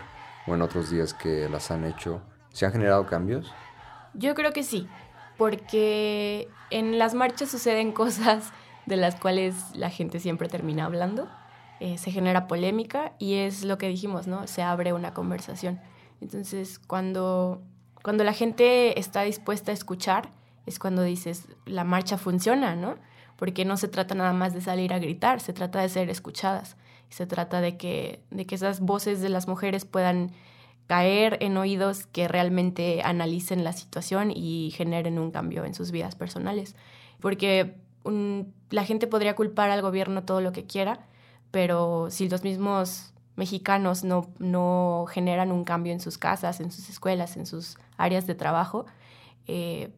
o en otros días que las han hecho, ¿se han generado cambios? Yo creo que sí, porque en las marchas suceden cosas de las cuales la gente siempre termina hablando. Eh, se genera polémica y es lo que dijimos, ¿no? Se abre una conversación. Entonces, cuando, cuando la gente está dispuesta a escuchar, es cuando dices, la marcha funciona, ¿no? Porque no se trata nada más de salir a gritar, se trata de ser escuchadas. Se trata de que, de que esas voces de las mujeres puedan caer en oídos que realmente analicen la situación y generen un cambio en sus vidas personales. Porque la gente podría culpar al gobierno todo lo que quiera, pero si los mismos mexicanos no, no generan un cambio en sus casas, en sus escuelas, en sus áreas de trabajo, eh,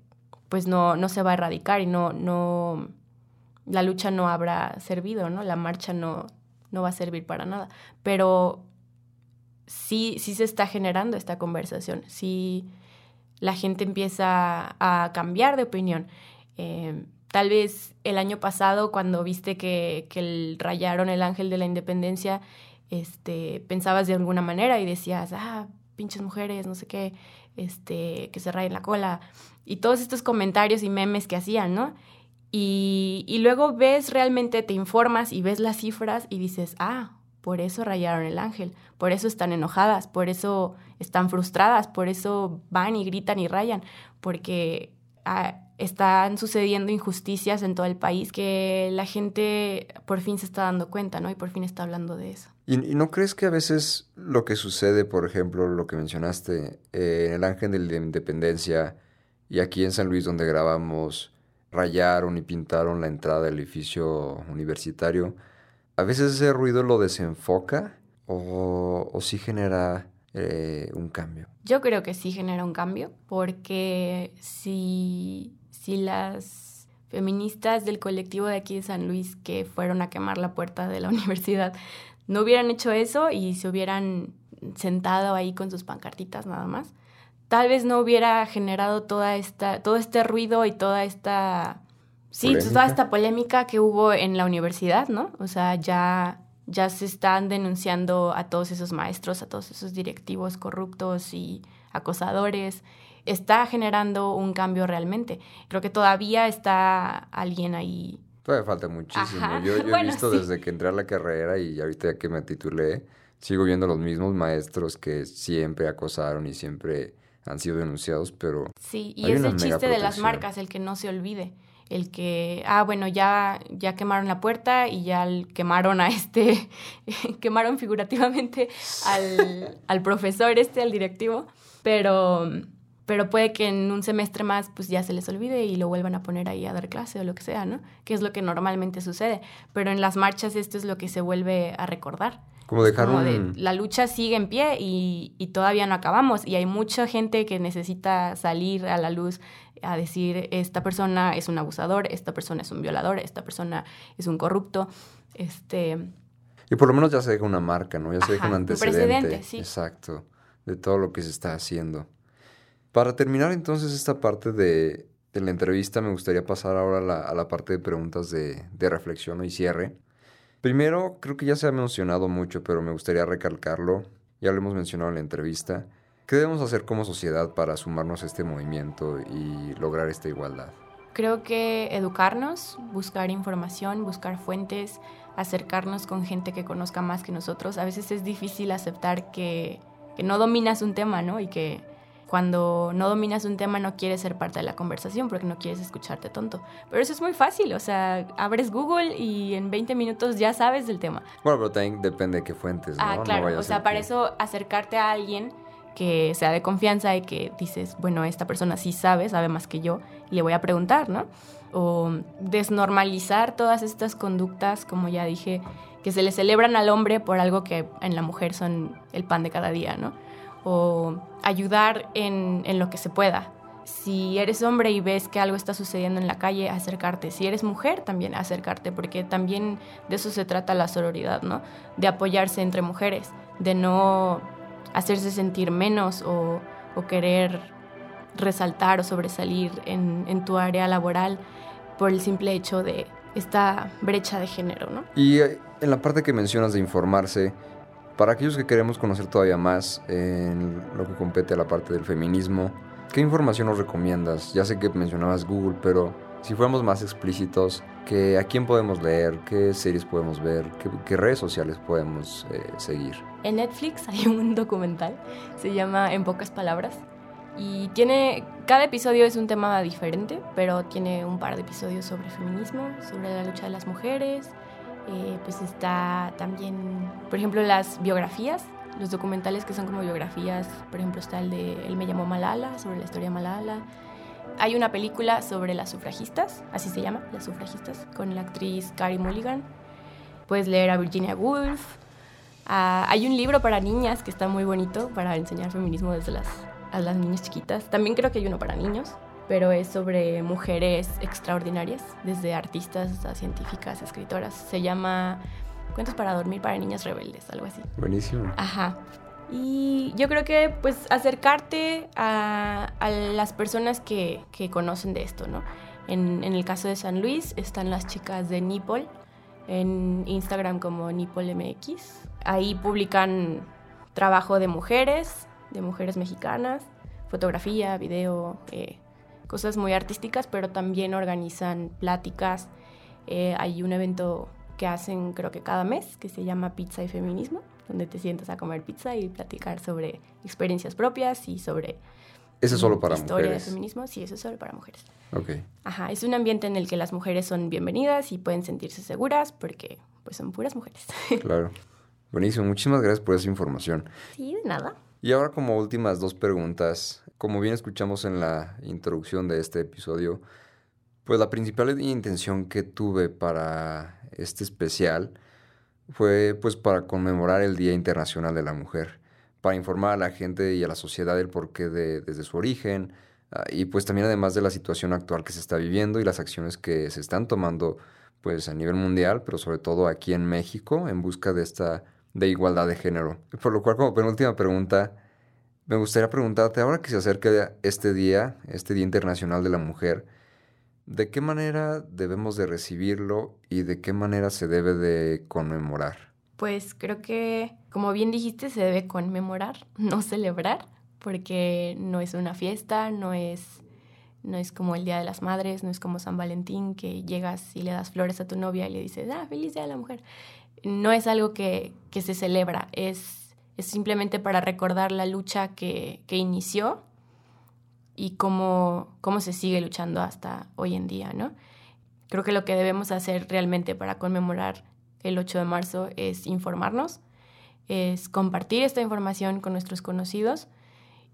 pues no, no se va a erradicar y no, no, la lucha no habrá servido, ¿no? La marcha no, no va a servir para nada. Pero sí, sí se está generando esta conversación, sí la gente empieza a cambiar de opinión. Eh, Tal vez el año pasado, cuando viste que, que rayaron el ángel de la independencia, este, pensabas de alguna manera y decías, ah, pinches mujeres, no sé qué, este, que se rayen la cola. Y todos estos comentarios y memes que hacían, ¿no? Y, y luego ves realmente, te informas y ves las cifras y dices, ah, por eso rayaron el ángel, por eso están enojadas, por eso están frustradas, por eso van y gritan y rayan, porque ah, están sucediendo injusticias en todo el país que la gente por fin se está dando cuenta, ¿no? Y por fin está hablando de eso. ¿Y, no crees que a veces lo que sucede, por ejemplo, lo que mencionaste, eh, en el Ángel de la Independencia y aquí en San Luis donde grabamos, rayaron y pintaron la entrada del edificio universitario, a veces ese ruido lo desenfoca o, o sí genera eh, un cambio? Yo creo que sí genera un cambio, porque si si las feministas del colectivo de aquí de San Luis que fueron a quemar la puerta de la universidad no hubieran hecho eso y se hubieran sentado ahí con sus pancartitas nada más, tal vez no hubiera generado toda esta, todo este ruido y toda esta, sí, toda esta polémica que hubo en la universidad, ¿no? O sea, ya, ya se están denunciando a todos esos maestros, a todos esos directivos corruptos y acosadores está generando un cambio realmente. Creo que todavía está alguien ahí. Todavía falta muchísimo. Yo, he visto desde que entré a la carrera y ahorita que me titulé, sigo viendo los mismos maestros que siempre acosaron y siempre han sido denunciados, pero... Sí, y es el chiste de las marcas, el que no se olvide. El que, ah, bueno, ya, ya quemaron la puerta y ya quemaron a este, quemaron figurativamente al, al profesor este, al directivo, pero pero puede que en un semestre más pues ya se les olvide y lo vuelvan a poner ahí a dar clase o lo que sea, ¿no? Que es lo que normalmente sucede. Pero en las marchas esto es lo que se vuelve a recordar. Como dejar la lucha sigue en pie y, y, todavía no acabamos. Y hay mucha gente que necesita salir a la luz a decir, esta persona es un abusador, esta persona es un violador, esta persona es un corrupto. Este... Y por lo menos ya se deja una marca, ¿no? Ya se deja un antecedente. Un precedente, sí. Exacto, de todo lo que se está haciendo. Para terminar entonces esta parte de, la entrevista, me gustaría pasar ahora a la, parte de preguntas de, reflexión y cierre. Primero, creo que ya se ha mencionado mucho, pero me gustaría recalcarlo, ya lo hemos mencionado en la entrevista, ¿qué debemos hacer como sociedad para sumarnos a este movimiento y lograr esta igualdad? Creo que educarnos, buscar información, buscar fuentes, acercarnos con gente que conozca más que nosotros. A veces es difícil aceptar que, que no dominas un tema, ¿no? Y que cuando no dominas un tema no quieres ser parte de la conversación porque no quieres escucharte tonto. Pero eso es muy fácil, o sea, abres Google y en 20 minutos ya sabes del tema. Bueno, pero también depende de qué fuentes, ¿no? Ah, claro, o sea, para eso acercarte a alguien que sea de confianza y que dices, bueno, esta persona sí sabe, sabe más que yo, y le voy a preguntar, ¿no? O desnormalizar todas estas conductas, como ya dije, que se le celebran al hombre por algo que en la mujer son el pan de cada día, ¿no? O ayudar en, lo que se pueda. Si eres hombre y ves que algo está sucediendo en la calle, acercarte. Si eres mujer, también acercarte, porque también de eso se trata la sororidad, ¿no? De apoyarse entre mujeres, de no hacerse sentir menos o, querer resaltar o sobresalir en, en, tu área laboral por el simple hecho de esta brecha de género, ¿no? Y eh, en la parte que mencionas de informarse, para aquellos que queremos conocer todavía más en lo que compete a la parte del feminismo, ¿qué información nos recomiendas? Ya sé que mencionabas Google, pero si fuéramos más explícitos, ¿qué, ¿a quién podemos leer? ¿Qué series podemos ver? ¿Qué, redes sociales podemos eh, seguir? En Netflix hay un documental, se llama En pocas palabras, y tiene, cada episodio es un tema diferente, pero tiene un par de episodios sobre feminismo, sobre la lucha de las mujeres, eh, pues está también, por ejemplo, las biografías, los documentales que son como biografías, por ejemplo está el de Él me llamó Malala, sobre la historia de Malala. Hay una película sobre las sufragistas, así se llama, las sufragistas, con la actriz Carey Mulligan. Puedes leer a Virginia Woolf. Ah, hay un libro para niñas que está muy bonito para enseñar feminismo desde las, a las niñas chiquitas. También creo que hay uno para niños pero es sobre mujeres extraordinarias, desde artistas a científicas, escritoras. Se llama Cuentos para dormir para niñas rebeldes, algo así. Buenísimo. Ajá. Y yo creo que pues acercarte a, las personas que, conocen de esto, ¿no? En, en, el caso de San Luis están las chicas de Nipol, en Instagram como NipolMX. Ahí publican trabajo de mujeres, de mujeres mexicanas, fotografía, video, eh, cosas muy artísticas, pero también organizan pláticas. Eh, hay un evento que hacen creo que cada mes que se llama Pizza y Feminismo, donde te sientas a comer pizza y platicar sobre experiencias propias y sobre... ¿Eso es solo para historia mujeres? de feminismo, sí, eso es solo para mujeres. Ok. Ajá, es un ambiente en el que las mujeres son bienvenidas y pueden sentirse seguras porque pues son puras mujeres. Claro. Buenísimo, muchísimas gracias por esa información. Sí, de nada. Y ahora como últimas dos preguntas, como bien escuchamos en la introducción de este episodio, pues la principal intención que tuve para este especial fue pues para conmemorar el Día Internacional de la Mujer, para informar a la gente y a la sociedad del porqué de, desde su origen ah, y pues también además de la situación actual que se está viviendo y las acciones que se están tomando pues a nivel mundial, pero sobre todo aquí en México en busca de esta de igualdad de género. Por lo cual como penúltima pregunta, me gustaría preguntarte, ahora que se acerca este día, este Día Internacional de la Mujer, ¿de qué manera debemos de recibirlo y de qué manera se debe de conmemorar? Pues creo que, como bien dijiste, se debe conmemorar, no celebrar, porque no es una fiesta, no es, no es como el Día de las Madres, no es como San Valentín, que llegas y le das flores a tu novia y le dices, ah, feliz Día de la Mujer. No es algo que, que se celebra, es es simplemente para recordar la lucha que, inició y cómo, cómo se sigue luchando hasta hoy en día, ¿no? Creo que lo que debemos hacer realmente para conmemorar el 8 de marzo es informarnos, es compartir esta información con nuestros conocidos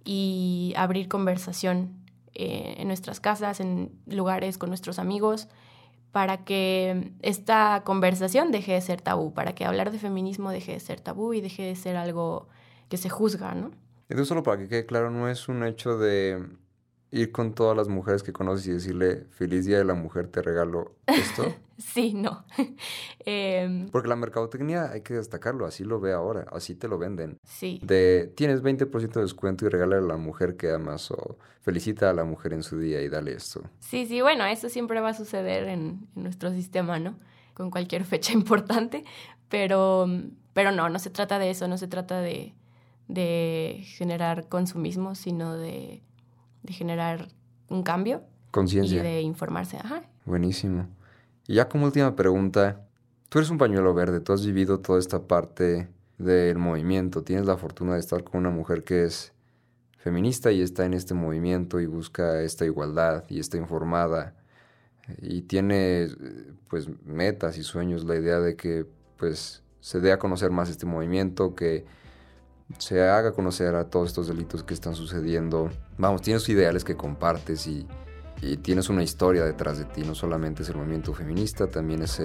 y abrir conversación eh, en nuestras casas, en lugares con nuestros amigos, para que esta conversación deje de ser tabú, para que hablar de feminismo deje de ser tabú y deje de ser algo que se juzga, ¿no? Entonces, solo para que quede claro, no es un hecho de ir con todas las mujeres que conoces y decirle, feliz día de la mujer, te regalo esto. sí, no. Em, Porque la mercadotecnia hay que destacarlo, así lo ve ahora, así te lo venden. Sí. De tienes 20% de descuento y regala a la mujer que amas o felicita a la mujer en su día y dale esto. Sí, sí, bueno, eso siempre va a suceder en, en nuestro sistema, ¿no? con cualquier fecha importante, pero, pero no, no se trata de eso, no se trata de, de generar consumismo, sino de, de generar un cambio. Conciencia. Y de informarse. Ajá. Buenísimo. Y ya como última pregunta, tú eres un pañuelo verde, tú has vivido toda esta parte del movimiento, tienes la fortuna de estar con una mujer que es feminista y está en este movimiento y busca esta igualdad y está informada y tiene pues metas y sueños, la idea de que pues se dé a conocer más este movimiento, que se haga conocer a todos estos delitos que están sucediendo. Vamos, tienes ideales que compartes y, tienes una historia detrás de ti, no solamente es el movimiento feminista, también es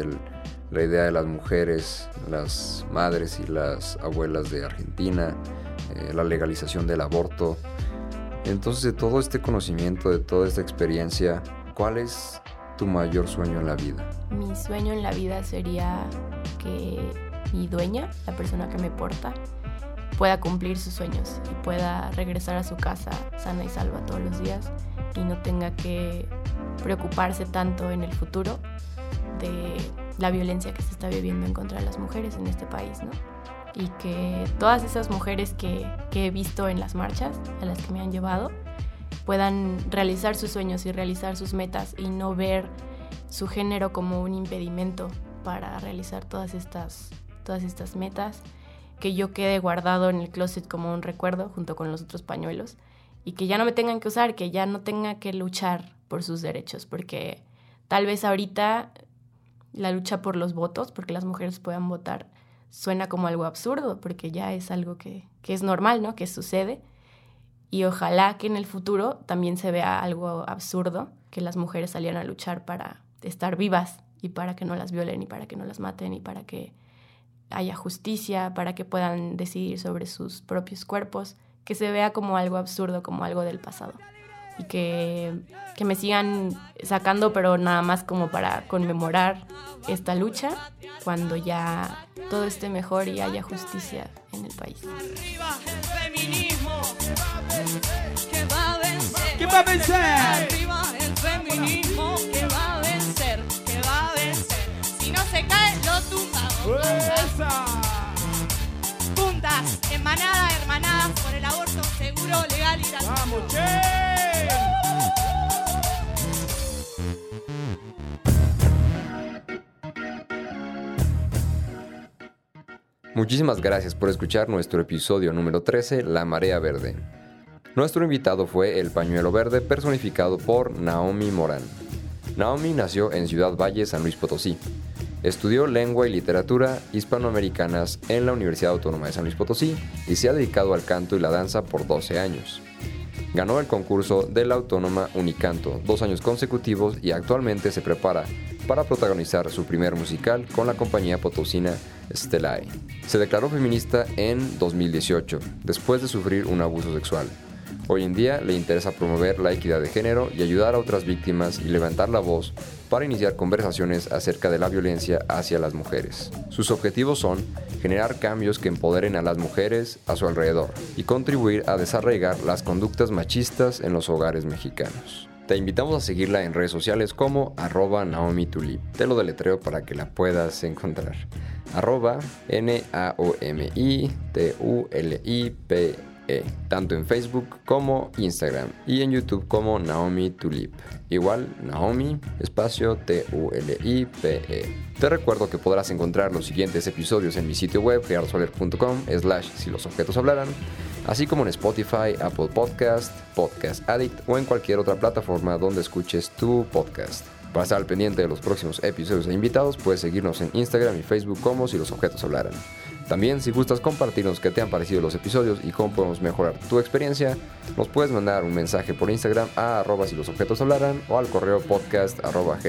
la idea de las mujeres, las madres y las abuelas de Argentina, eh, la legalización del aborto. Entonces, de todo este conocimiento, de toda esta experiencia, ¿cuál es tu mayor sueño en la vida? Mi sueño en la vida sería que mi dueña, la persona que me porta, pueda cumplir sus sueños y pueda regresar a su casa sana y salva todos los días y no tenga que preocuparse tanto en el futuro de la violencia que se está viviendo en contra de las mujeres en este país, ¿no? Y que todas esas mujeres que, he visto en las marchas, a las que me han llevado, puedan realizar sus sueños y realizar sus metas y no ver su género como un impedimento para realizar todas estas, todas estas metas, que yo quede guardado en el closet como un recuerdo junto con los otros pañuelos y que ya no me tengan que usar, que ya no tenga que luchar por sus derechos, porque tal vez ahorita la lucha por los votos, porque las mujeres puedan votar, suena como algo absurdo, porque ya es algo que, que es normal, ¿no? Que sucede. Y ojalá que en el futuro también se vea algo absurdo, que las mujeres salieran a luchar para estar vivas y para que no las violen y para que no las maten y para que haya justicia, para que puedan decidir sobre sus propios cuerpos que se vea como algo absurdo, como algo del pasado. Y que, que me sigan sacando, pero nada más como para conmemorar esta lucha cuando ya todo esté mejor y haya justicia en el país. Arriba el feminismo que va a vencer. ¿Quién va a vencer? Tumbamos. ¡Esa! Juntas, hermanadas, por el aborto seguro, legal y gratuito. ¡Vamos, che! Muchísimas gracias por escuchar nuestro episodio número 13, La Marea Verde. Nuestro invitado fue el pañuelo verde personificado por Naomi Morán. Naomi nació en Ciudad Valle, San Luis Potosí. Estudió lengua y literatura hispanoamericanas en la Universidad Autónoma de San Luis Potosí y se ha dedicado al canto y la danza por 12 años. Ganó el concurso de la Autónoma Unicanto dos años consecutivos y actualmente se prepara para protagonizar su primer musical con la compañía potosina Stellae. Se declaró feminista en 2018, después de sufrir un abuso sexual. Hoy en día le interesa promover la equidad de género y ayudar a otras víctimas y levantar la voz para iniciar conversaciones acerca de la violencia hacia las mujeres. Sus objetivos son generar cambios que empoderen a las mujeres a su alrededor y contribuir a desarraigar las conductas machistas en los hogares mexicanos. Te invitamos a seguirla en redes sociales como arroba Naomi Tulip. Te lo deletreo para que la puedas encontrar. Arroba N-A-O-M-I-T-U-L-I-P e, tanto en Facebook como Instagram y en YouTube como Naomi Tulip. Igual Naomi, espacio T-U-L-I-P-E. Te recuerdo que podrás encontrar los siguientes episodios en mi sitio web gerardosoler.com slash si los objetos hablaran, así como en Spotify, Apple Podcast, Podcast Addict o en cualquier otra plataforma donde escuches tu podcast. Para estar al pendiente de los próximos episodios e invitados, puedes seguirnos en Instagram y Facebook como si los objetos hablaran. También, si gustas compartirnos qué te han parecido los episodios y cómo podemos mejorar tu experiencia, nos puedes mandar un mensaje por Instagram a arroba si los objetos hablaran o al correo podcast arroba.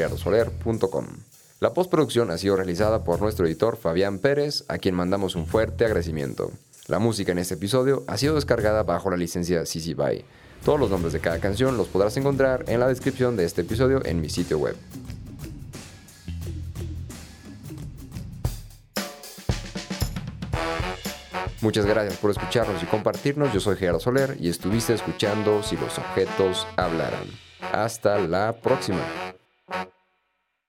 La postproducción ha sido realizada por nuestro editor Fabián Pérez, a quien mandamos un fuerte agradecimiento. La música en este episodio ha sido descargada bajo la licencia CC BY. Todos los nombres de cada canción los podrás encontrar en la descripción de este episodio en mi sitio web. Muchas gracias por escucharnos y compartirnos. Yo soy Gerardo Soler y estuviste escuchando Si los objetos hablaran. Hasta la próxima.